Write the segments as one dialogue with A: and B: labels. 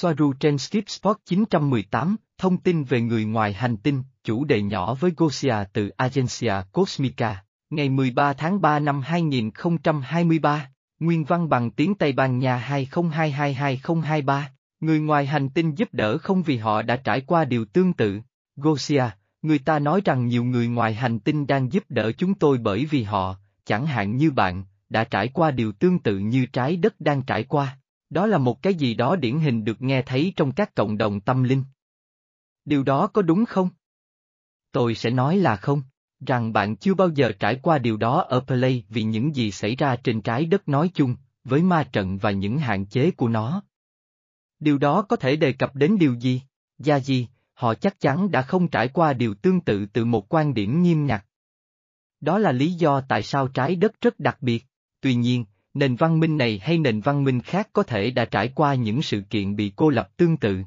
A: Soaru trên Skip Spot 918, thông tin về người ngoài hành tinh, chủ đề nhỏ với Gosia từ Agencia Cosmica, ngày 13 tháng 3 năm 2023, nguyên văn bằng tiếng Tây Ban Nha 2022-2023, người ngoài hành tinh giúp đỡ không vì họ đã trải qua điều tương tự. Gosia, người ta nói rằng nhiều người ngoài hành tinh đang giúp đỡ chúng tôi bởi vì họ, chẳng hạn như bạn, đã trải qua điều tương tự như trái đất đang trải qua. Đó là một cái gì đó điển hình được nghe thấy trong các cộng đồng tâm linh. Điều đó có đúng không? Tôi sẽ nói là không, rằng bạn chưa bao giờ trải qua điều đó ở Play vì những gì xảy ra trên trái đất nói chung, với ma trận và những hạn chế của nó. Điều đó có thể đề cập đến điều gì? Gia gì, họ chắc chắn đã không trải qua điều tương tự từ một quan điểm nghiêm ngặt. Đó là lý do tại sao trái đất rất đặc biệt. Tuy nhiên, nền văn minh này hay nền văn minh khác có thể đã trải qua những sự kiện bị cô lập tương tự.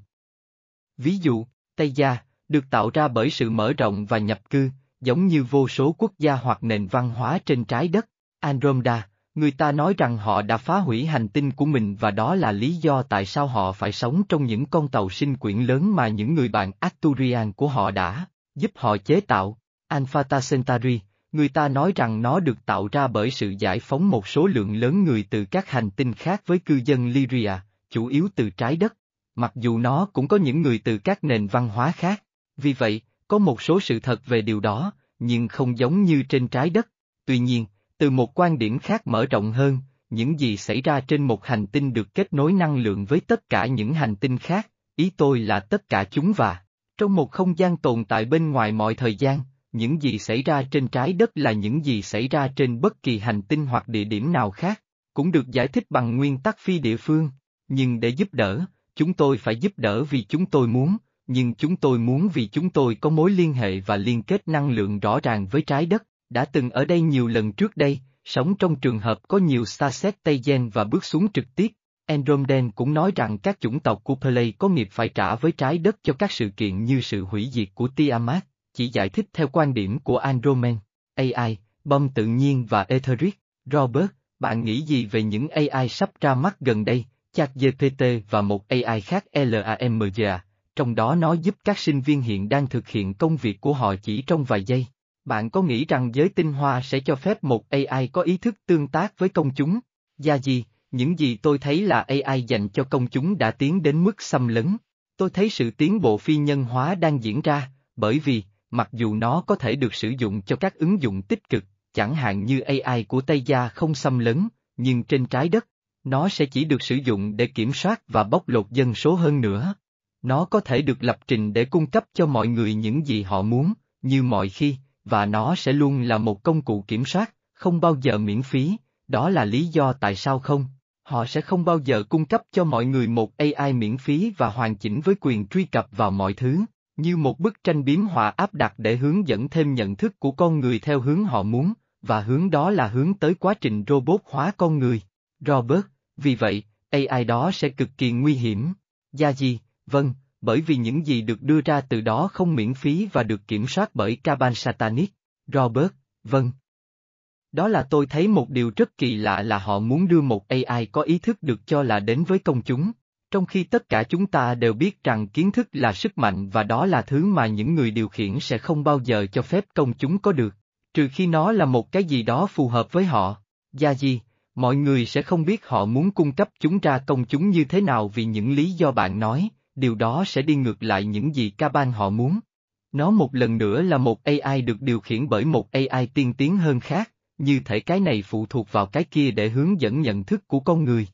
A: Ví dụ, Tây Gia, được tạo ra bởi sự mở rộng và nhập cư, giống như vô số quốc gia hoặc nền văn hóa trên trái đất. Andromeda, người ta nói rằng họ đã phá hủy hành tinh của mình và đó là lý do tại sao họ phải sống trong những con tàu sinh quyển lớn mà những người bạn Arturian của họ đã giúp họ chế tạo. Alpha Centauri, Người ta nói rằng nó được tạo ra bởi sự giải phóng một số lượng lớn người từ các hành tinh khác với cư dân Lyria, chủ yếu từ trái đất, mặc dù nó cũng có những người từ các nền văn hóa khác. Vì vậy, có một số sự thật về điều đó, nhưng không giống như trên trái đất. Tuy nhiên, từ một quan điểm khác mở rộng hơn, những gì xảy ra trên một hành tinh được kết nối năng lượng với tất cả những hành tinh khác, ý tôi là tất cả chúng và, trong một không gian tồn tại bên ngoài mọi thời gian, những gì xảy ra trên trái đất là những gì xảy ra trên bất kỳ hành tinh hoặc địa điểm nào khác, cũng được giải thích bằng nguyên tắc phi địa phương. Nhưng để giúp đỡ, chúng tôi phải giúp đỡ vì chúng tôi muốn, nhưng chúng tôi muốn vì chúng tôi có mối liên hệ và liên kết năng lượng rõ ràng với trái đất, đã từng ở đây nhiều lần trước đây, sống trong trường hợp có nhiều Starset Tây Gen và bước xuống trực tiếp. Andromedan cũng nói rằng các chủng tộc của Play có nghiệp phải trả với trái đất cho các sự kiện như sự hủy diệt của Tiamat chỉ giải thích theo quan điểm của Andromen, AI, bom tự nhiên và Etheric. Robert, bạn nghĩ gì về những AI sắp ra mắt gần đây, ChatGPT và một AI khác LAMGA, trong đó nó giúp các sinh viên hiện đang thực hiện công việc của họ chỉ trong vài giây. Bạn có nghĩ rằng giới tinh hoa sẽ cho phép một AI có ý thức tương tác với công chúng? Gia gì, những gì tôi thấy là AI dành cho công chúng đã tiến đến mức xâm lấn. Tôi thấy sự tiến bộ phi nhân hóa đang diễn ra, bởi vì, mặc dù nó có thể được sử dụng cho các ứng dụng tích cực, chẳng hạn như AI của Tây Gia không xâm lấn, nhưng trên trái đất, nó sẽ chỉ được sử dụng để kiểm soát và bóc lột dân số hơn nữa. Nó có thể được lập trình để cung cấp cho mọi người những gì họ muốn, như mọi khi, và nó sẽ luôn là một công cụ kiểm soát, không bao giờ miễn phí, đó là lý do tại sao không. Họ sẽ không bao giờ cung cấp cho mọi người một AI miễn phí và hoàn chỉnh với quyền truy cập vào mọi thứ. Như một bức tranh biếm họa áp đặt để hướng dẫn thêm nhận thức của con người theo hướng họ muốn, và hướng đó là hướng tới quá trình robot hóa con người. Robert, vì vậy, AI đó sẽ cực kỳ nguy hiểm. Gia gì, vâng, bởi vì những gì được đưa ra từ đó không miễn phí và được kiểm soát bởi Kaban Satanic. Robert, vâng. Đó là tôi thấy một điều rất kỳ lạ là họ muốn đưa một AI có ý thức được cho là đến với công chúng. Trong khi tất cả chúng ta đều biết rằng kiến thức là sức mạnh và đó là thứ mà những người điều khiển sẽ không bao giờ cho phép công chúng có được, trừ khi nó là một cái gì đó phù hợp với họ. Gia gì, mọi người sẽ không biết họ muốn cung cấp chúng ra công chúng như thế nào vì những lý do bạn nói, điều đó sẽ đi ngược lại những gì ca ban họ muốn. Nó một lần nữa là một AI được điều khiển bởi một AI tiên tiến hơn khác, như thể cái này phụ thuộc vào cái kia để hướng dẫn nhận thức của con người.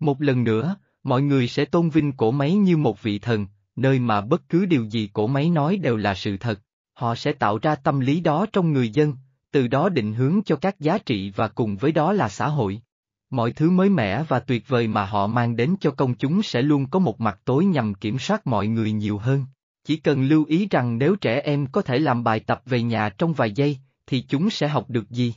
A: Một lần nữa, Mọi người sẽ tôn vinh cổ máy như một vị thần, nơi mà bất cứ điều gì cổ máy nói đều là sự thật. Họ sẽ tạo ra tâm lý đó trong người dân, từ đó định hướng cho các giá trị và cùng với đó là xã hội. Mọi thứ mới mẻ và tuyệt vời mà họ mang đến cho công chúng sẽ luôn có một mặt tối nhằm kiểm soát mọi người nhiều hơn. Chỉ cần lưu ý rằng nếu trẻ em có thể làm bài tập về nhà trong vài giây, thì chúng sẽ học được gì?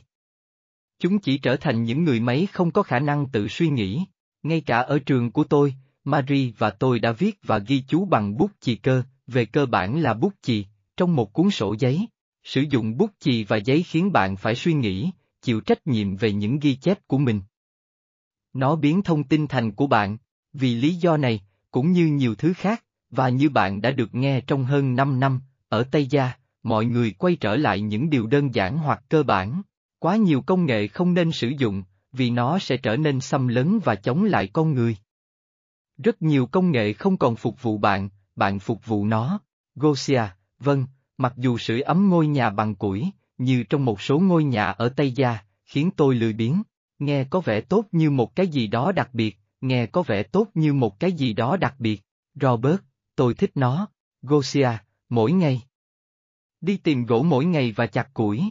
A: Chúng chỉ trở thành những người máy không có khả năng tự suy nghĩ. Ngay cả ở trường của tôi, Marie và tôi đã viết và ghi chú bằng bút chì cơ, về cơ bản là bút chì, trong một cuốn sổ giấy. Sử dụng bút chì và giấy khiến bạn phải suy nghĩ, chịu trách nhiệm về những ghi chép của mình. Nó biến thông tin thành của bạn, vì lý do này, cũng như nhiều thứ khác, và như bạn đã được nghe trong hơn 5 năm, ở Tây Gia, mọi người quay trở lại những điều đơn giản hoặc cơ bản. Quá nhiều công nghệ không nên sử dụng, vì nó sẽ trở nên xâm lấn và chống lại con người. Rất nhiều công nghệ không còn phục vụ bạn, bạn phục vụ nó. Gosia, vâng, mặc dù sưởi ấm ngôi nhà bằng củi, như trong một số ngôi nhà ở Tây Gia, khiến tôi lười biếng. Nghe có vẻ tốt như một cái gì đó đặc biệt, nghe có vẻ tốt như một cái gì đó đặc biệt. Robert, tôi thích nó. Gosia, mỗi ngày. Đi tìm gỗ mỗi ngày và chặt củi.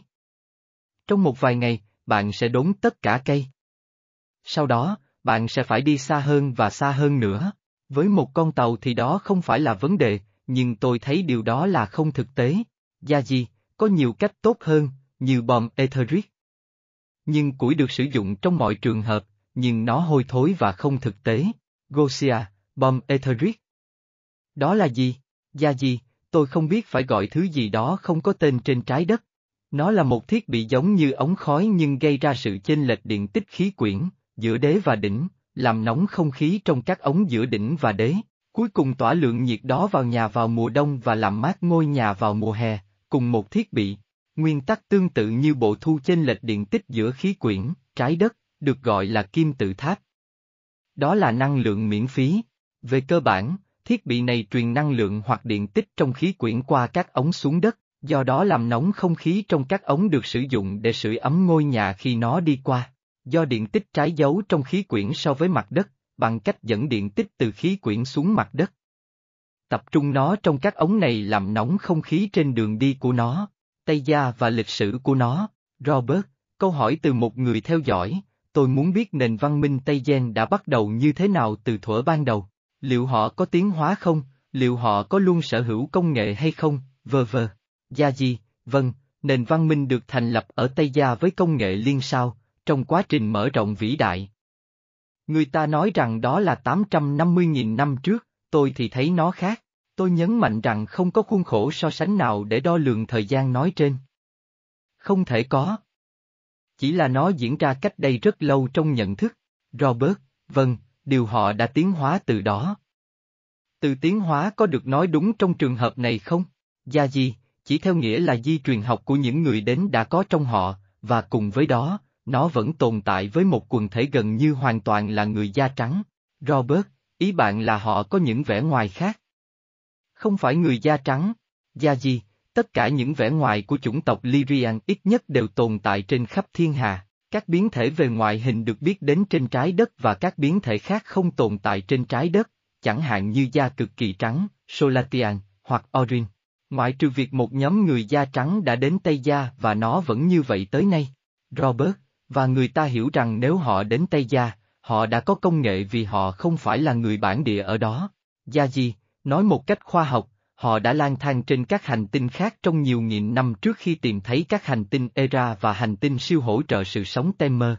A: Trong một vài ngày, bạn sẽ đốn tất cả cây. Sau đó, bạn sẽ phải đi xa hơn và xa hơn nữa. Với một con tàu thì đó không phải là vấn đề, nhưng tôi thấy điều đó là không thực tế. Gia gì, có nhiều cách tốt hơn, như bom etheric. Nhưng củi được sử dụng trong mọi trường hợp, nhưng nó hôi thối và không thực tế. Gosia, bom etheric. Đó là gì? Gia gì, tôi không biết phải gọi thứ gì đó không có tên trên trái đất. Nó là một thiết bị giống như ống khói nhưng gây ra sự chênh lệch điện tích khí quyển, giữa đế và đỉnh, làm nóng không khí trong các ống giữa đỉnh và đế, cuối cùng tỏa lượng nhiệt đó vào nhà vào mùa đông và làm mát ngôi nhà vào mùa hè, cùng một thiết bị. Nguyên tắc tương tự như bộ thu chênh lệch điện tích giữa khí quyển, trái đất, được gọi là kim tự tháp. Đó là năng lượng miễn phí. Về cơ bản, thiết bị này truyền năng lượng hoặc điện tích trong khí quyển qua các ống xuống đất, do đó làm nóng không khí trong các ống được sử dụng để sưởi ấm ngôi nhà khi nó đi qua. Do điện tích trái dấu trong khí quyển so với mặt đất, bằng cách dẫn điện tích từ khí quyển xuống mặt đất. Tập trung nó trong các ống này làm nóng không khí trên đường đi của nó, Tây Gia và lịch sử của nó. Robert, câu hỏi từ một người theo dõi, tôi muốn biết nền văn minh Tây Gen đã bắt đầu như thế nào từ thuở ban đầu. Liệu họ có tiến hóa không, liệu họ có luôn sở hữu công nghệ hay không, Vờ vờ. Gia gì, vâng, nền văn minh được thành lập ở Tây Gia với công nghệ liên sao, trong quá trình mở rộng vĩ đại. Người ta nói rằng đó là 850.000 năm trước, tôi thì thấy nó khác. Tôi nhấn mạnh rằng không có khuôn khổ so sánh nào để đo lường thời gian nói trên. Không thể có. Chỉ là nó diễn ra cách đây rất lâu trong nhận thức. Robert, vâng, điều họ đã tiến hóa từ đó. Từ tiến hóa có được nói đúng trong trường hợp này không? Gia gì, chỉ theo nghĩa là di truyền học của những người đến đã có trong họ, và cùng với đó, nó vẫn tồn tại với một quần thể gần như hoàn toàn là người da trắng. Robert, ý bạn là họ có những vẻ ngoài khác. Không phải người da trắng. Da gì, tất cả những vẻ ngoài của chủng tộc Lyrian ít nhất đều tồn tại trên khắp thiên hà. Các biến thể về ngoại hình được biết đến trên trái đất và các biến thể khác không tồn tại trên trái đất, chẳng hạn như da cực kỳ trắng, Solatian, hoặc Orin. Ngoại trừ việc một nhóm người da trắng đã đến Tây Gia và nó vẫn như vậy tới nay. Robert, và người ta hiểu rằng nếu họ đến Tây Gia, họ đã có công nghệ vì họ không phải là người bản địa ở đó. Gia Di, nói một cách khoa học, họ đã lang thang trên các hành tinh khác trong nhiều nghìn năm trước khi tìm thấy các hành tinh Era và hành tinh siêu hỗ trợ sự sống Temer.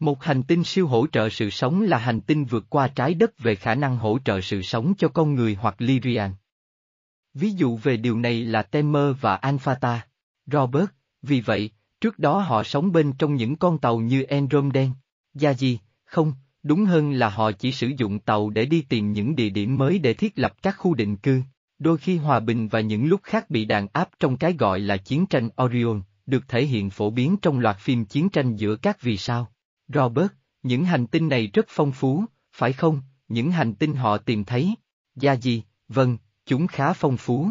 A: Một hành tinh siêu hỗ trợ sự sống là hành tinh vượt qua trái đất về khả năng hỗ trợ sự sống cho con người hoặc Lyrian. Ví dụ về điều này là Temer và Alphata. Robert, vì vậy, Trước đó họ sống bên trong những con tàu như Andromeda, Gia gì, không, đúng hơn là họ chỉ sử dụng tàu để đi tìm những địa điểm mới để thiết lập các khu định cư, đôi khi hòa bình và những lúc khác bị đàn áp trong cái gọi là chiến tranh Orion, được thể hiện phổ biến trong loạt phim chiến tranh giữa các vì sao. Robert, những hành tinh này rất phong phú, phải không, những hành tinh họ tìm thấy. Gia gì, vâng, chúng khá phong phú.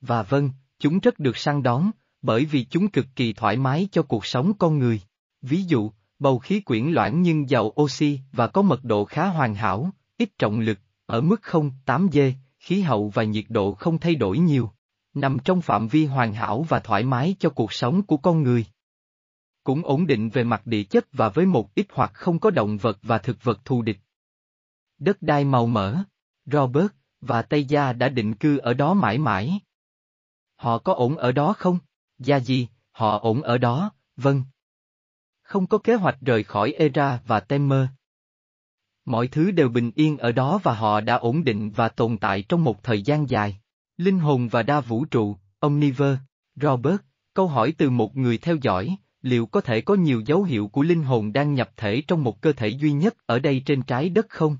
A: Và vâng, chúng rất được săn đón, bởi vì chúng cực kỳ thoải mái cho cuộc sống con người. Ví dụ, bầu khí quyển loãng nhưng giàu oxy và có mật độ khá hoàn hảo, ít trọng lực, ở mức 0,8 G, khí hậu và nhiệt độ không thay đổi nhiều, nằm trong phạm vi hoàn hảo và thoải mái cho cuộc sống của con người. Cũng ổn định về mặt địa chất và với một ít hoặc không có động vật và thực vật thù địch. Đất đai màu mỡ, Robert và Tây Gia đã định cư ở đó mãi mãi. Họ có ổn ở đó không? Gia gì, họ ổn ở đó, vâng. Không có kế hoạch rời khỏi Era và Temer. Mọi thứ đều bình yên ở đó và họ đã ổn định và tồn tại trong một thời gian dài. Linh hồn và đa vũ trụ, Omniver, Robert, câu hỏi từ một người theo dõi, liệu có thể có nhiều dấu hiệu của linh hồn đang nhập thể trong một cơ thể duy nhất ở đây trên trái đất không?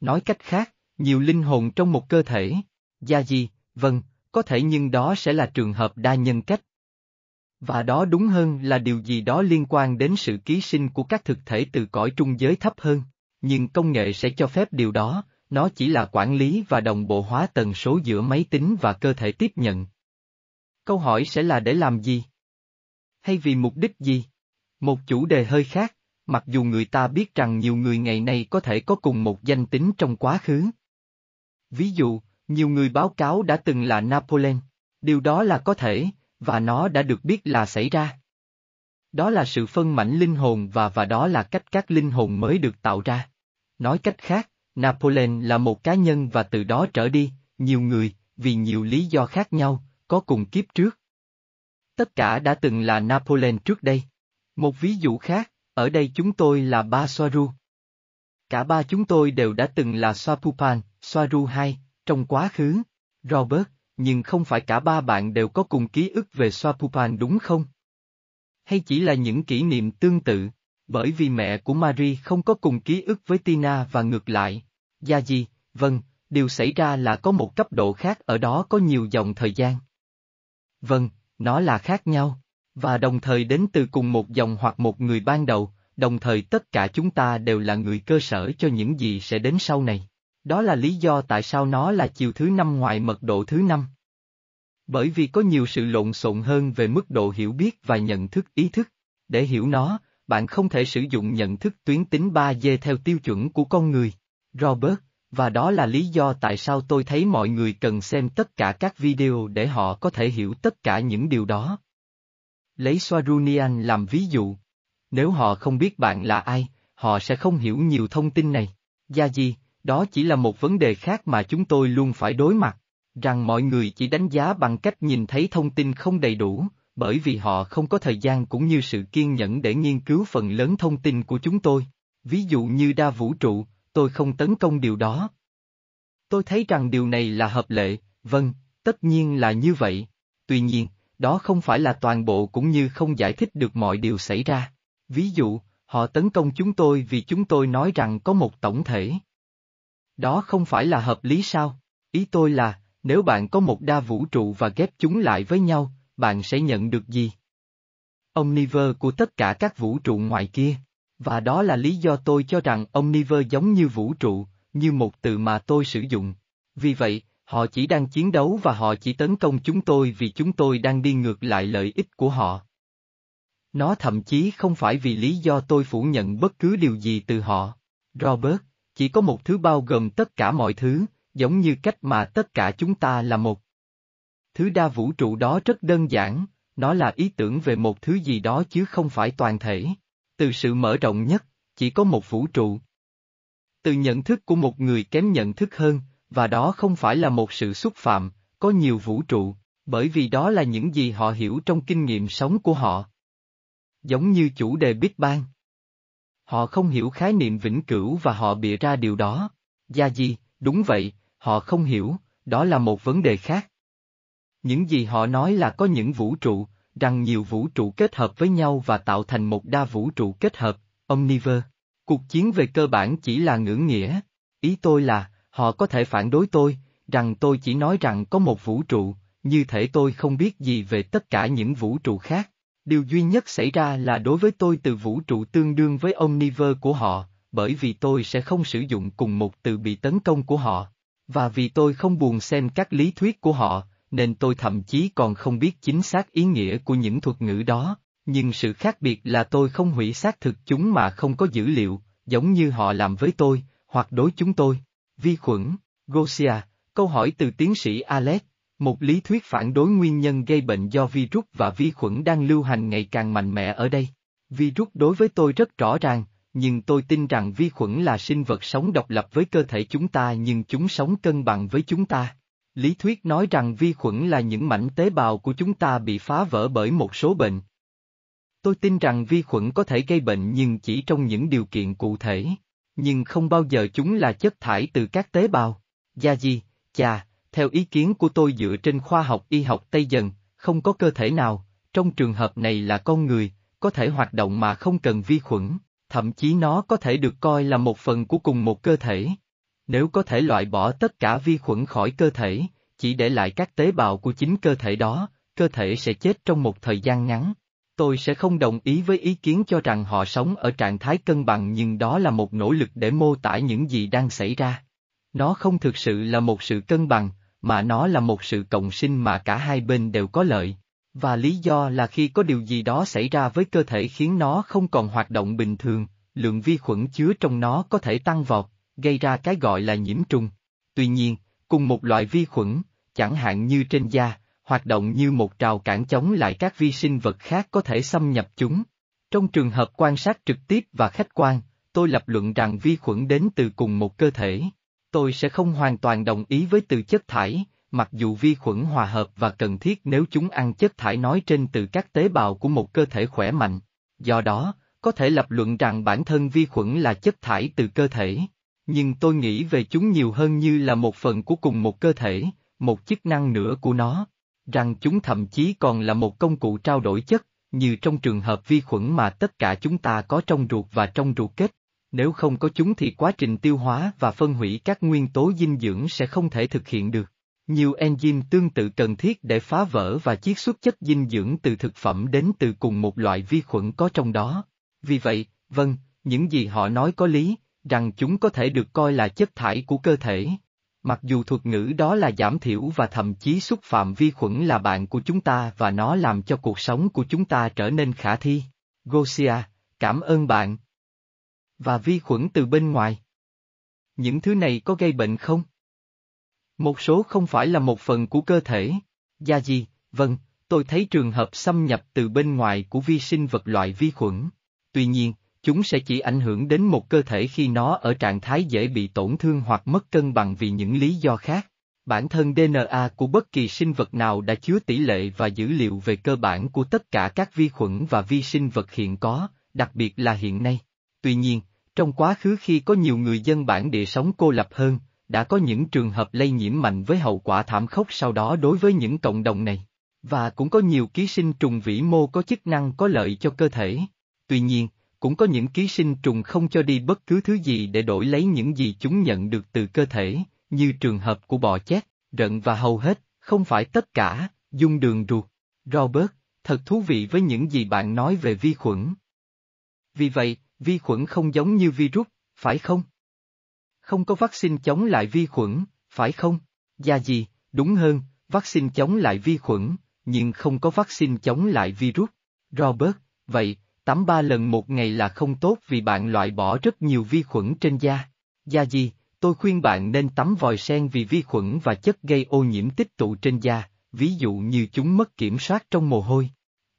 A: Nói cách khác, Nhiều linh hồn trong một cơ thể. Gia gì, vâng, có thể nhưng đó sẽ là trường hợp đa nhân cách. Và đó đúng hơn là điều gì đó liên quan đến sự ký sinh của các thực thể từ cõi trung giới thấp hơn. Nhưng công nghệ sẽ cho phép điều đó, nó chỉ là quản lý và đồng bộ hóa tần số giữa máy tính và cơ thể tiếp nhận. Câu hỏi sẽ là để làm gì? Hay vì mục đích gì? Một chủ đề hơi khác, mặc dù người ta biết rằng nhiều người ngày nay có thể có cùng một danh tính trong quá khứ. Ví dụ, nhiều người báo cáo đã từng là Napoleon, điều đó là có thể, và nó đã được biết là xảy ra. Đó là sự phân mảnh linh hồn và và đó là cách các linh hồn mới được tạo ra. Nói cách khác, Napoleon là một cá nhân và từ đó trở đi, nhiều người, vì nhiều lý do khác nhau, có cùng kiếp trước. Tất cả đã từng là Napoleon trước đây. Một ví dụ khác, ở đây chúng tôi là ba Soaru. Cả ba chúng tôi đều đã từng là Soapupan, Soaru 2, trong quá khứ. Robert, nhưng không phải cả ba bạn đều có cùng ký ức về Swapupan đúng không? Hay chỉ là những kỷ niệm tương tự, bởi vì mẹ của Marie không có cùng ký ức với Tina và ngược lại. Gia gì, vâng, điều xảy ra là có một cấp độ khác ở đó có nhiều dòng thời gian. Vâng, nó là khác nhau, và đồng thời đến từ cùng một dòng hoặc một người ban đầu, đồng thời tất cả chúng ta đều là người cơ sở cho những gì sẽ đến sau này. Đó là lý do tại sao nó là chiều thứ năm ngoài mật độ thứ năm. Bởi vì có nhiều sự lộn xộn hơn về mức độ hiểu biết và nhận thức ý thức. Để hiểu nó, bạn không thể sử dụng nhận thức tuyến tính 3D theo tiêu chuẩn của con người. Robert, và đó là lý do tại sao tôi thấy mọi người cần xem tất cả các video để họ có thể hiểu tất cả những điều đó. Lấy Swarunian làm ví dụ. Nếu họ không biết bạn là ai, họ sẽ không hiểu nhiều thông tin này. Gia gì, đó chỉ là một vấn đề khác mà chúng tôi luôn phải đối mặt, rằng mọi người chỉ đánh giá bằng cách nhìn thấy thông tin không đầy đủ, bởi vì họ không có thời gian cũng như sự kiên nhẫn để nghiên cứu phần lớn thông tin của chúng tôi. Ví dụ như đa vũ trụ, tôi không tấn công điều đó. Tôi thấy rằng điều này là hợp lệ, vâng, tất nhiên là như vậy. Tuy nhiên, đó không phải là toàn bộ cũng như không giải thích được mọi điều xảy ra. Ví dụ, họ tấn công chúng tôi vì chúng tôi nói rằng có một tổng thể. Đó không phải là hợp lý sao? Ý tôi là, nếu bạn có một đa vũ trụ và ghép chúng lại với nhau, bạn sẽ nhận được gì? Omniverse của tất cả các vũ trụ ngoài kia. Và đó là lý do tôi cho rằng Omniverse giống như vũ trụ, như một từ mà tôi sử dụng. Vì vậy, họ chỉ đang chiến đấu và họ chỉ tấn công chúng tôi vì chúng tôi đang đi ngược lại lợi ích của họ. Nó thậm chí không phải vì lý do tôi phủ nhận bất cứ điều gì từ họ. Robert, chỉ có một thứ bao gồm tất cả mọi thứ, giống như cách mà tất cả chúng ta là một. Thứ đa vũ trụ đó rất đơn giản, nó là ý tưởng về một thứ gì đó chứ không phải toàn thể. Từ sự mở rộng nhất, chỉ có một vũ trụ. Từ nhận thức của một người kém nhận thức hơn, và đó không phải là một sự xúc phạm, có nhiều vũ trụ, bởi vì đó là những gì họ hiểu trong kinh nghiệm sống của họ. Giống như chủ đề Big Bang. Họ không hiểu khái niệm vĩnh cửu và họ bịa ra điều đó. Gia gì, đúng vậy, họ không hiểu, đó là một vấn đề khác. Những gì họ nói là có những vũ trụ, rằng nhiều vũ trụ kết hợp với nhau và tạo thành một đa vũ trụ kết hợp, Omniverse. Cuộc chiến về cơ bản chỉ là ngưỡng nghĩa. Ý tôi là, họ có thể phản đối tôi, rằng tôi chỉ nói rằng có một vũ trụ, như thể tôi không biết gì về tất cả những vũ trụ khác. Điều duy nhất xảy ra là đối với tôi từ vũ trụ tương đương với Omniverse của họ, bởi vì tôi sẽ không sử dụng cùng một từ bị tấn công của họ. Và vì tôi không buồn xem các lý thuyết của họ, nên tôi thậm chí còn không biết chính xác ý nghĩa của những thuật ngữ đó, nhưng sự khác biệt là tôi không hủy xác thực chúng mà không có dữ liệu, giống như họ làm với tôi, hoặc đối chúng tôi. Vi khuẩn, Gosia, câu hỏi từ tiến sĩ Alex, một lý thuyết phản đối nguyên nhân gây bệnh do virus và vi khuẩn đang lưu hành ngày càng mạnh mẽ ở đây. Virus đối với tôi rất rõ ràng, nhưng tôi tin rằng vi khuẩn là sinh vật sống độc lập với cơ thể chúng ta nhưng chúng sống cân bằng với chúng ta. Lý thuyết nói rằng vi khuẩn là những mảnh tế bào của chúng ta bị phá vỡ bởi một số bệnh. Tôi tin rằng vi khuẩn có thể gây bệnh nhưng chỉ trong những điều kiện cụ thể, nhưng không bao giờ chúng là chất thải từ các tế bào. Gia gì, chà, theo ý kiến của tôi dựa trên khoa học y học Tây dần, không có cơ thể nào, trong trường hợp này là con người, có thể hoạt động mà không cần vi khuẩn, thậm chí nó có thể được coi là một phần của cùng một cơ thể. Nếu có thể loại bỏ tất cả vi khuẩn khỏi cơ thể, chỉ để lại các tế bào của chính cơ thể đó, cơ thể sẽ chết trong một thời gian ngắn. Tôi sẽ không đồng ý với ý kiến cho rằng họ sống ở trạng thái cân bằng nhưng đó là một nỗ lực để mô tả những gì đang xảy ra. Nó không thực sự là một sự cân bằng, mà nó là một sự cộng sinh mà cả hai bên đều có lợi. Và lý do là khi có điều gì đó xảy ra với cơ thể khiến nó không còn hoạt động bình thường, lượng vi khuẩn chứa trong nó có thể tăng vọt, gây ra cái gọi là nhiễm trùng. Tuy nhiên, cùng một loại vi khuẩn, chẳng hạn như trên da, hoạt động như một trào cản chống lại các vi sinh vật khác có thể xâm nhập chúng. Trong trường hợp quan sát trực tiếp và khách quan, tôi lập luận rằng vi khuẩn đến từ cùng một cơ thể. Tôi sẽ không hoàn toàn đồng ý với từ chất thải, mặc dù vi khuẩn hòa hợp và cần thiết nếu chúng ăn chất thải nói trên từ các tế bào của một cơ thể khỏe mạnh. Do đó, có thể lập luận rằng bản thân vi khuẩn là chất thải từ cơ thể. Nhưng tôi nghĩ về chúng nhiều hơn như là một phần của cùng một cơ thể, một chức năng nữa của nó rằng chúng thậm chí còn là một công cụ trao đổi chất, như trong trường hợp vi khuẩn mà tất cả chúng ta có trong ruột và trong ruột kết. Nếu không có chúng thì quá trình tiêu hóa và phân hủy các nguyên tố dinh dưỡng sẽ không thể thực hiện được. Nhiều enzyme tương tự cần thiết để phá vỡ và chiết xuất chất dinh dưỡng từ thực phẩm đến từ cùng một loại vi khuẩn có trong đó. Vì vậy, vâng, những gì họ nói có lý, rằng chúng có thể được coi là chất thải của cơ thể. Mặc dù thuật ngữ đó là giảm thiểu và thậm chí xúc phạm vi khuẩn là bạn của chúng ta và nó làm cho cuộc sống của chúng ta trở nên khả thi. Gosia, cảm ơn bạn. Và vi khuẩn từ bên ngoài. Những thứ này có gây bệnh không? Một số không phải là một phần của cơ thể. Gia gì, vâng, tôi thấy trường hợp xâm nhập từ bên ngoài của vi sinh vật loại vi khuẩn. Tuy nhiên, chúng sẽ chỉ ảnh hưởng đến một cơ thể khi nó ở trạng thái dễ bị tổn thương hoặc mất cân bằng vì những lý do khác. Bản thân DNA của bất kỳ sinh vật nào đã chứa tỷ lệ và dữ liệu về cơ bản của tất cả các vi khuẩn và vi sinh vật hiện có, đặc biệt là hiện nay. Tuy nhiên, trong quá khứ khi có nhiều người dân bản địa sống cô lập hơn, đã có những trường hợp lây nhiễm mạnh với hậu quả thảm khốc sau đó đối với những cộng đồng này. Và cũng có nhiều ký sinh trùng vĩ mô có chức năng có lợi cho cơ thể. Tuy nhiên, cũng có những ký sinh trùng không cho đi bất cứ thứ gì để đổi lấy những gì chúng nhận được từ cơ thể, như trường hợp của bò chét, rận và hầu hết, không phải tất cả, dung đường ruột. Robert, thật thú vị với những gì bạn nói về vi khuẩn. Vì vậy, vi khuẩn không giống như virus, phải không? Không có vaccine chống lại vi khuẩn, phải không? Gia gì, đúng hơn, vaccine chống lại vi khuẩn, nhưng không có vaccine chống lại virus. Robert, vậy, Tắm ba lần một ngày là không tốt vì bạn loại bỏ rất nhiều vi khuẩn trên da. Da gì, tôi khuyên bạn nên tắm vòi sen vì vi khuẩn và chất gây ô nhiễm tích tụ trên da, ví dụ như chúng mất kiểm soát trong mồ hôi.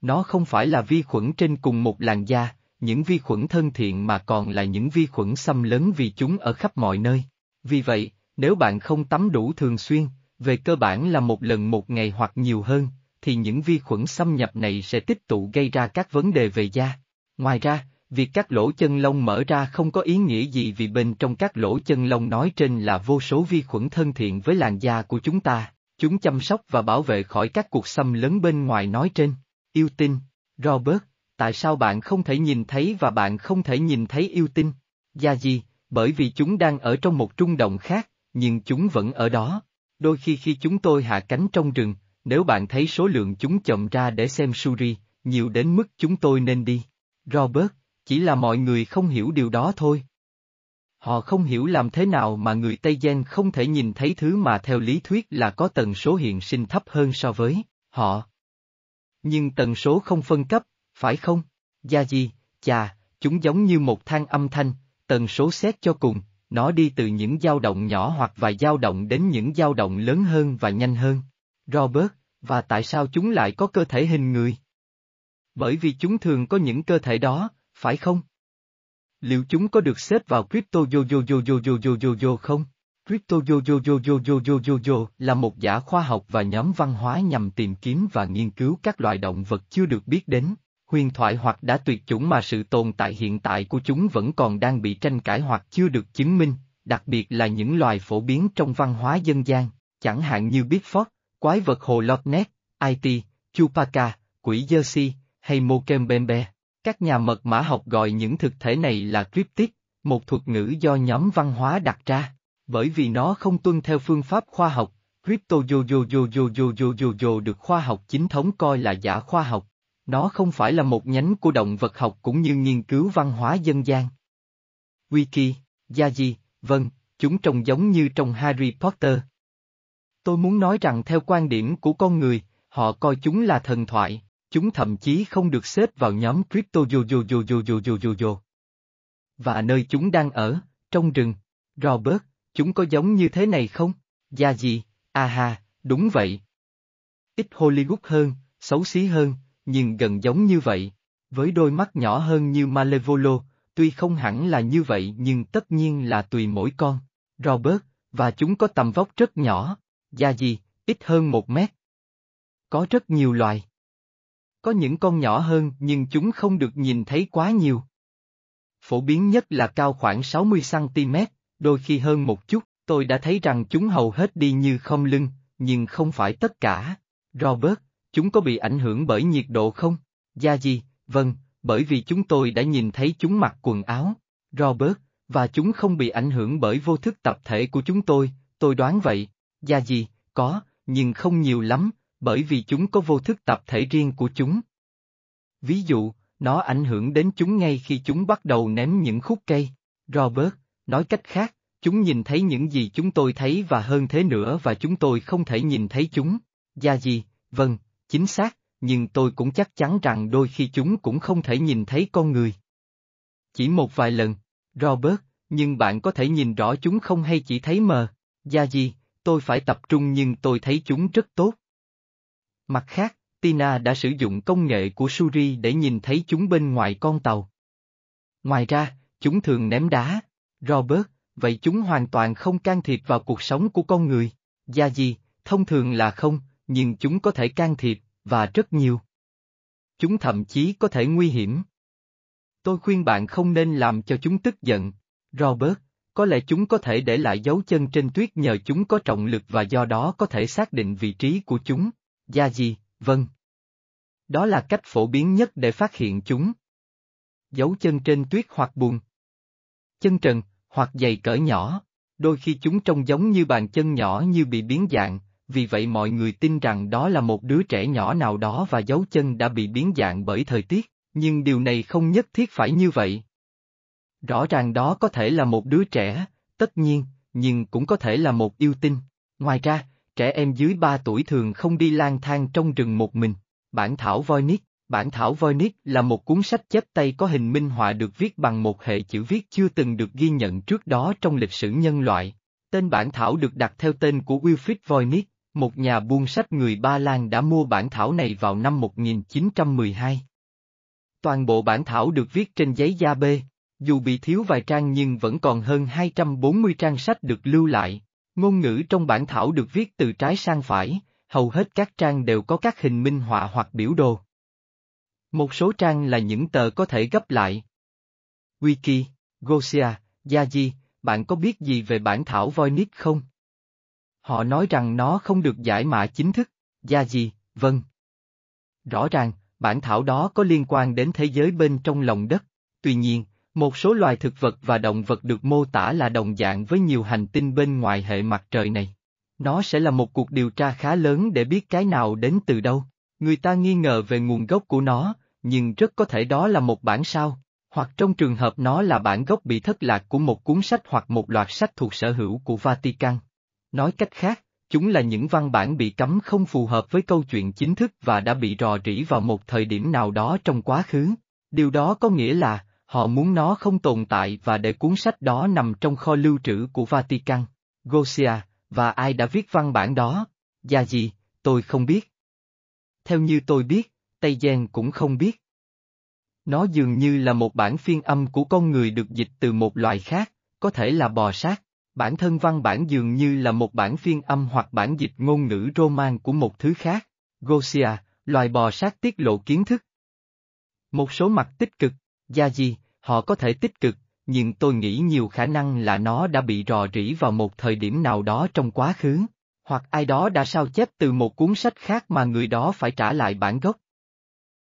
A: Nó không phải là vi khuẩn trên cùng một làn da, những vi khuẩn thân thiện mà còn là những vi khuẩn xâm lấn vì chúng ở khắp mọi nơi. Vì vậy, nếu bạn không tắm đủ thường xuyên, về cơ bản là một lần một ngày hoặc nhiều hơn, thì những vi khuẩn xâm nhập này sẽ tích tụ gây ra các vấn đề về da. Ngoài ra, việc các lỗ chân lông mở ra không có ý nghĩa gì vì bên trong các lỗ chân lông nói trên là vô số vi khuẩn thân thiện với làn da của chúng ta, chúng chăm sóc và bảo vệ khỏi các cuộc xâm lấn bên ngoài nói trên. Yêu tinh, Robert, tại sao bạn không thể nhìn thấy và bạn không thể nhìn thấy yêu tinh? Gia gì, bởi vì chúng đang ở trong một trung động khác, nhưng chúng vẫn ở đó. Đôi khi khi chúng tôi hạ cánh trong rừng, nếu bạn thấy số lượng chúng chậm ra để xem Suri, nhiều đến mức chúng tôi nên đi. Robert, chỉ là mọi người không hiểu điều đó thôi. Họ không hiểu làm thế nào mà người Tây Gen không thể nhìn thấy thứ mà theo lý thuyết là có tần số hiện sinh thấp hơn so với họ. Nhưng tần số không phân cấp, phải không? Gia gì, chà, chúng giống như một thang âm thanh, tần số xét cho cùng, nó đi từ những dao động nhỏ hoặc vài dao động đến những dao động lớn hơn và nhanh hơn. Robert, và tại sao chúng lại có cơ thể hình người? Bởi vì chúng thường có những cơ thể đó, phải không? Liệu chúng có được xếp vào crypto yo yo yo yo yo yo yo yo không? Crypto yo yo yo yo yo yo yo yo là một giả khoa học và nhóm văn hóa nhằm tìm kiếm và nghiên cứu các loài động vật chưa được biết đến, huyền thoại hoặc đã tuyệt chủng mà sự tồn tại hiện tại của chúng vẫn còn đang bị tranh cãi hoặc chưa được chứng minh, đặc biệt là những loài phổ biến trong văn hóa dân gian, chẳng hạn như Bigfoot, quái vật hồ Loch Ness, IT, Chupaca, quỷ Jersey, hay Mokembembe. Các nhà mật mã học gọi những thực thể này là cryptic, một thuật ngữ do nhóm văn hóa đặt ra, bởi vì nó không tuân theo phương pháp khoa học, crypto được khoa học chính thống coi là giả khoa học, nó không phải là một nhánh của động vật học cũng như nghiên cứu văn hóa dân gian. Wiki, Yaji, vâng, chúng trông giống như trong Harry Potter. Tôi muốn nói rằng theo quan điểm của con người, họ coi chúng là thần thoại, chúng thậm chí không được xếp vào nhóm crypto yo yo yo yo yo yo yo yo. Và nơi chúng đang ở, trong rừng. Robert, chúng có giống như thế này không? Gia gì? aha, đúng vậy. Ít Hollywood hơn, xấu xí hơn, nhưng gần giống như vậy. Với đôi mắt nhỏ hơn như Malevolo, tuy không hẳn là như vậy nhưng tất nhiên là tùy mỗi con. Robert, và chúng có tầm vóc rất nhỏ. da gì, ít hơn một mét. Có rất nhiều loài. Có những con nhỏ hơn nhưng chúng không được nhìn thấy quá nhiều. Phổ biến nhất là cao khoảng 60cm, đôi khi hơn một chút, tôi đã thấy rằng chúng hầu hết đi như không lưng, nhưng không phải tất cả. Robert, chúng có bị ảnh hưởng bởi nhiệt độ không? Gia gì, vâng, bởi vì chúng tôi đã nhìn thấy chúng mặc quần áo. Robert, và chúng không bị ảnh hưởng bởi vô thức tập thể của chúng tôi, tôi đoán vậy. Gia gì, có, nhưng không nhiều lắm, bởi vì chúng có vô thức tập thể riêng của chúng. Ví dụ, nó ảnh hưởng đến chúng ngay khi chúng bắt đầu ném những khúc cây. Robert, nói cách khác, chúng nhìn thấy những gì chúng tôi thấy và hơn thế nữa và chúng tôi không thể nhìn thấy chúng. Gia gì, vâng, chính xác, nhưng tôi cũng chắc chắn rằng đôi khi chúng cũng không thể nhìn thấy con người. Chỉ một vài lần, Robert, nhưng bạn có thể nhìn rõ chúng không hay chỉ thấy mờ. Gia gì, tôi phải tập trung nhưng tôi thấy chúng rất tốt. Mặt khác, Tina đã sử dụng công nghệ của Suri để nhìn thấy chúng bên ngoài con tàu. Ngoài ra, chúng thường ném đá. Robert, vậy chúng hoàn toàn không can thiệp vào cuộc sống của con người. Gia gì, thông thường là không, nhưng chúng có thể can thiệp, và rất nhiều. Chúng thậm chí có thể nguy hiểm. Tôi khuyên bạn không nên làm cho chúng tức giận. Robert, có lẽ chúng có thể để lại dấu chân trên tuyết nhờ chúng có trọng lực và do đó có thể xác định vị trí của chúng. Gia gì, vâng. Đó là cách phổ biến nhất để phát hiện chúng. Dấu chân trên tuyết hoặc bùn. Chân trần, hoặc giày cỡ nhỏ, đôi khi chúng trông giống như bàn chân nhỏ như bị biến dạng, vì vậy mọi người tin rằng đó là một đứa trẻ nhỏ nào đó và dấu chân đã bị biến dạng bởi thời tiết, nhưng điều này không nhất thiết phải như vậy. Rõ ràng đó có thể là một đứa trẻ, tất nhiên, nhưng cũng có thể là một yêu tinh. Ngoài ra, trẻ em dưới 3 tuổi thường không đi lang thang trong rừng một mình. Bản thảo Voynich Bản thảo Voynich là một cuốn sách chép tay có hình minh họa được viết bằng một hệ chữ viết chưa từng được ghi nhận trước đó trong lịch sử nhân loại. Tên bản thảo được đặt theo tên của Wilfrid Voynich, một nhà buôn sách người Ba Lan đã mua bản thảo này vào năm 1912. Toàn bộ bản thảo được viết trên giấy da bê, dù bị thiếu vài trang nhưng vẫn còn hơn 240 trang sách được lưu lại. Ngôn ngữ trong bản thảo được viết từ trái sang phải, hầu hết các trang đều có các hình minh họa hoặc biểu đồ. Một số trang là những tờ có thể gấp lại. Wiki, Gosia, Yaji, bạn có biết gì về bản thảo Voynich không? Họ nói rằng nó không được giải mã chính thức. Gia gì? vâng. Rõ ràng, bản thảo đó có liên quan đến thế giới bên trong lòng đất. Tuy nhiên, một số loài thực vật và động vật được mô tả là đồng dạng với nhiều hành tinh bên ngoài hệ mặt trời này. Nó sẽ là một cuộc điều tra khá lớn để biết cái nào đến từ đâu. Người ta nghi ngờ về nguồn gốc của nó, nhưng rất có thể đó là một bản sao, hoặc trong trường hợp nó là bản gốc bị thất lạc của một cuốn sách hoặc một loạt sách thuộc sở hữu của Vatican. Nói cách khác, chúng là những văn bản bị cấm không phù hợp với câu chuyện chính thức và đã bị rò rỉ vào một thời điểm nào đó trong quá khứ. Điều đó có nghĩa là, họ muốn nó không tồn tại và để cuốn sách đó nằm trong kho lưu trữ của Vatican. Gosia, và ai đã viết văn bản đó? Gia gì, tôi không biết. Theo như tôi biết, Tây Giang cũng không biết. Nó dường như là một bản phiên âm của con người được dịch từ một loài khác, có thể là bò sát. Bản thân văn bản dường như là một bản phiên âm hoặc bản dịch ngôn ngữ Roman của một thứ khác. Gosia, loài bò sát tiết lộ kiến thức. Một số mặt tích cực, gia gì, họ có thể tích cực, nhưng tôi nghĩ nhiều khả năng là nó đã bị rò rỉ vào một thời điểm nào đó trong quá khứ, hoặc ai đó đã sao chép từ một cuốn sách khác mà người đó phải trả lại bản gốc.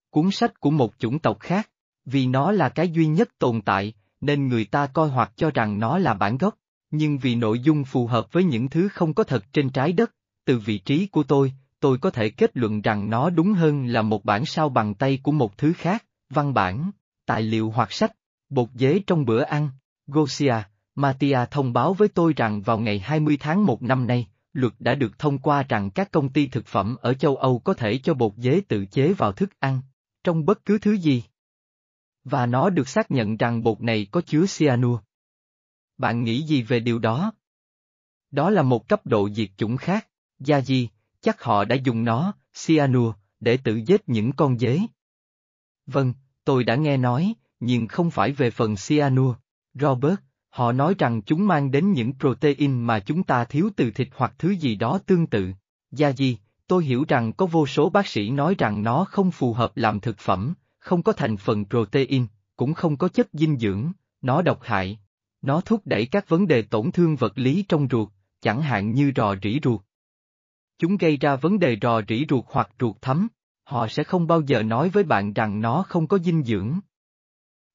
A: Cuốn sách của một chủng tộc khác, vì nó là cái duy nhất tồn tại, nên người ta coi hoặc cho rằng nó là bản gốc. Nhưng vì nội dung phù hợp với những thứ không có thật trên trái đất, từ vị trí của tôi, tôi có thể kết luận rằng nó đúng hơn là một bản sao bằng tay của một thứ khác, văn bản, tài liệu hoặc sách, bột dế trong bữa ăn. Gosia, Matia thông báo với tôi rằng vào ngày 20 tháng 1 năm nay, luật đã được thông qua rằng các công ty thực phẩm ở châu Âu có thể cho bột dế tự chế vào thức ăn, trong bất cứ thứ gì. Và nó được xác nhận rằng bột này có chứa cyanur. Bạn nghĩ gì về điều đó? Đó là một cấp độ diệt chủng khác, Gia Di, chắc họ đã dùng nó, cyanua, để tự giết những con dế. Vâng, tôi đã nghe nói, nhưng không phải về phần cyanua. Robert, họ nói rằng chúng mang đến những protein mà chúng ta thiếu từ thịt hoặc thứ gì đó tương tự. Gia Di, tôi hiểu rằng có vô số bác sĩ nói rằng nó không phù hợp làm thực phẩm, không có thành phần protein, cũng không có chất dinh dưỡng, nó độc hại. Nó thúc đẩy các vấn đề tổn thương vật lý trong ruột, chẳng hạn như rò rỉ ruột. Chúng gây ra vấn đề rò rỉ ruột hoặc ruột thấm, họ sẽ không bao giờ nói với bạn rằng nó không có dinh dưỡng.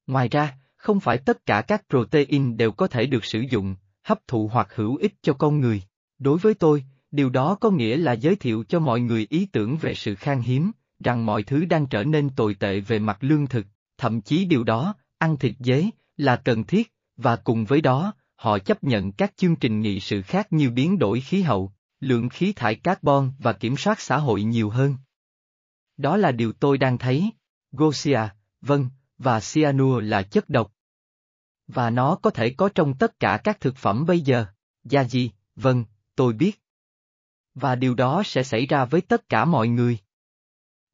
A: Ngoài ra, không phải tất cả các protein đều có thể được sử dụng, hấp thụ hoặc hữu ích cho con người. Đối với tôi, điều đó có nghĩa là giới thiệu cho mọi người ý tưởng về sự khan hiếm, rằng mọi thứ đang trở nên tồi tệ về mặt lương thực, thậm chí điều đó, ăn thịt dế, là cần thiết, và cùng với đó, họ chấp nhận các chương trình nghị sự khác như biến đổi khí hậu, lượng khí thải carbon và kiểm soát xã hội nhiều hơn. Đó là điều tôi đang thấy. Gosia, vâng, và cyanua là chất độc. Và nó có thể có trong tất cả các thực phẩm bây giờ. Gia gì, vâng, tôi biết. Và điều đó sẽ xảy ra với tất cả mọi người.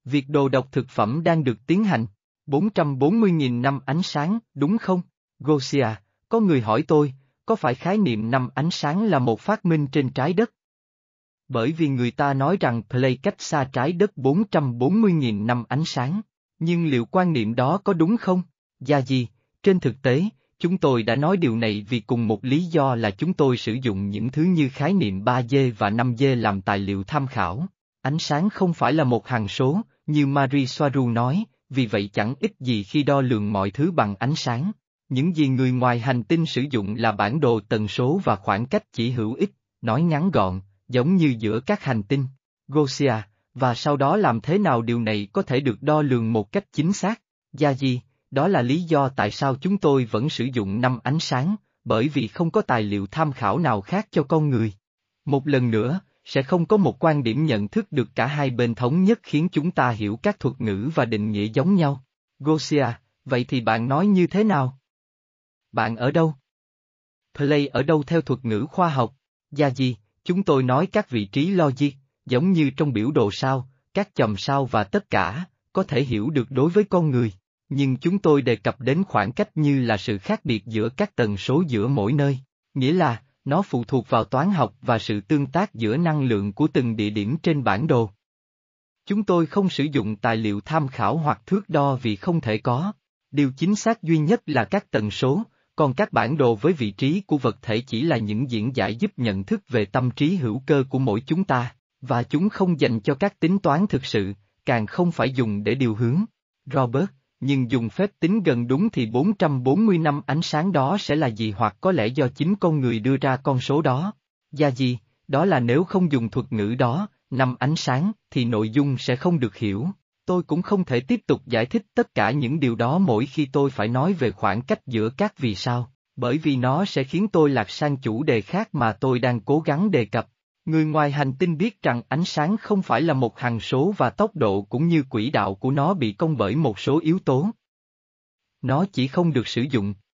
A: Việc đồ độc thực phẩm đang được tiến hành. 440.000 năm ánh sáng, đúng không? Gosia, có người hỏi tôi, có phải khái niệm năm ánh sáng là một phát minh trên trái đất? Bởi vì người ta nói rằng Play cách xa trái đất 440.000 năm ánh sáng. Nhưng liệu quan niệm đó có đúng không? Gia gì, trên thực tế, chúng tôi đã nói điều này vì cùng một lý do là chúng tôi sử dụng những thứ như khái niệm 3D và 5D làm tài liệu tham khảo. Ánh sáng không phải là một hằng số, như Marie Soaru nói, vì vậy chẳng ít gì khi đo lường mọi thứ bằng ánh sáng. Những gì người ngoài hành tinh sử dụng là bản đồ tần số và khoảng cách chỉ hữu ích, nói ngắn gọn, giống như giữa các hành tinh. Gosia, và sau đó làm thế nào điều này có thể được đo lường một cách chính xác? Gia Di, đó là lý do tại sao chúng tôi vẫn sử dụng năm ánh sáng, bởi vì không có tài liệu tham khảo nào khác cho con người. Một lần nữa, sẽ không có một quan điểm nhận thức được cả hai bên thống nhất khiến chúng ta hiểu các thuật ngữ và định nghĩa giống nhau. Gosia, vậy thì bạn nói như thế nào? Bạn ở đâu? Play ở đâu theo thuật ngữ khoa học? Gia gì? chúng tôi nói các vị trí logic, giống như trong biểu đồ sao, các chòm sao và tất cả, có thể hiểu được đối với con người, nhưng chúng tôi đề cập đến khoảng cách như là sự khác biệt giữa các tần số giữa mỗi nơi, nghĩa là, nó phụ thuộc vào toán học và sự tương tác giữa năng lượng của từng địa điểm trên bản đồ. Chúng tôi không sử dụng tài liệu tham khảo hoặc thước đo vì không thể có. Điều chính xác duy nhất là các tần số, còn các bản đồ với vị trí của vật thể chỉ là những diễn giải giúp nhận thức về tâm trí hữu cơ của mỗi chúng ta. Và chúng không dành cho các tính toán thực sự, càng không phải dùng để điều hướng. Robert, nhưng dùng phép tính gần đúng thì 440 năm ánh sáng đó sẽ là gì hoặc có lẽ do chính con người đưa ra con số đó. Gia gì, đó là nếu không dùng thuật ngữ đó, năm ánh sáng, thì nội dung sẽ không được hiểu. Tôi cũng không thể tiếp tục giải thích tất cả những điều đó mỗi khi tôi phải nói về khoảng cách giữa các vì sao, bởi vì nó sẽ khiến tôi lạc sang chủ đề khác mà tôi đang cố gắng đề cập. Người ngoài hành tinh biết rằng ánh sáng không phải là một hằng số và tốc độ cũng như quỹ đạo của nó bị công bởi một số yếu tố. Nó chỉ không được sử dụng,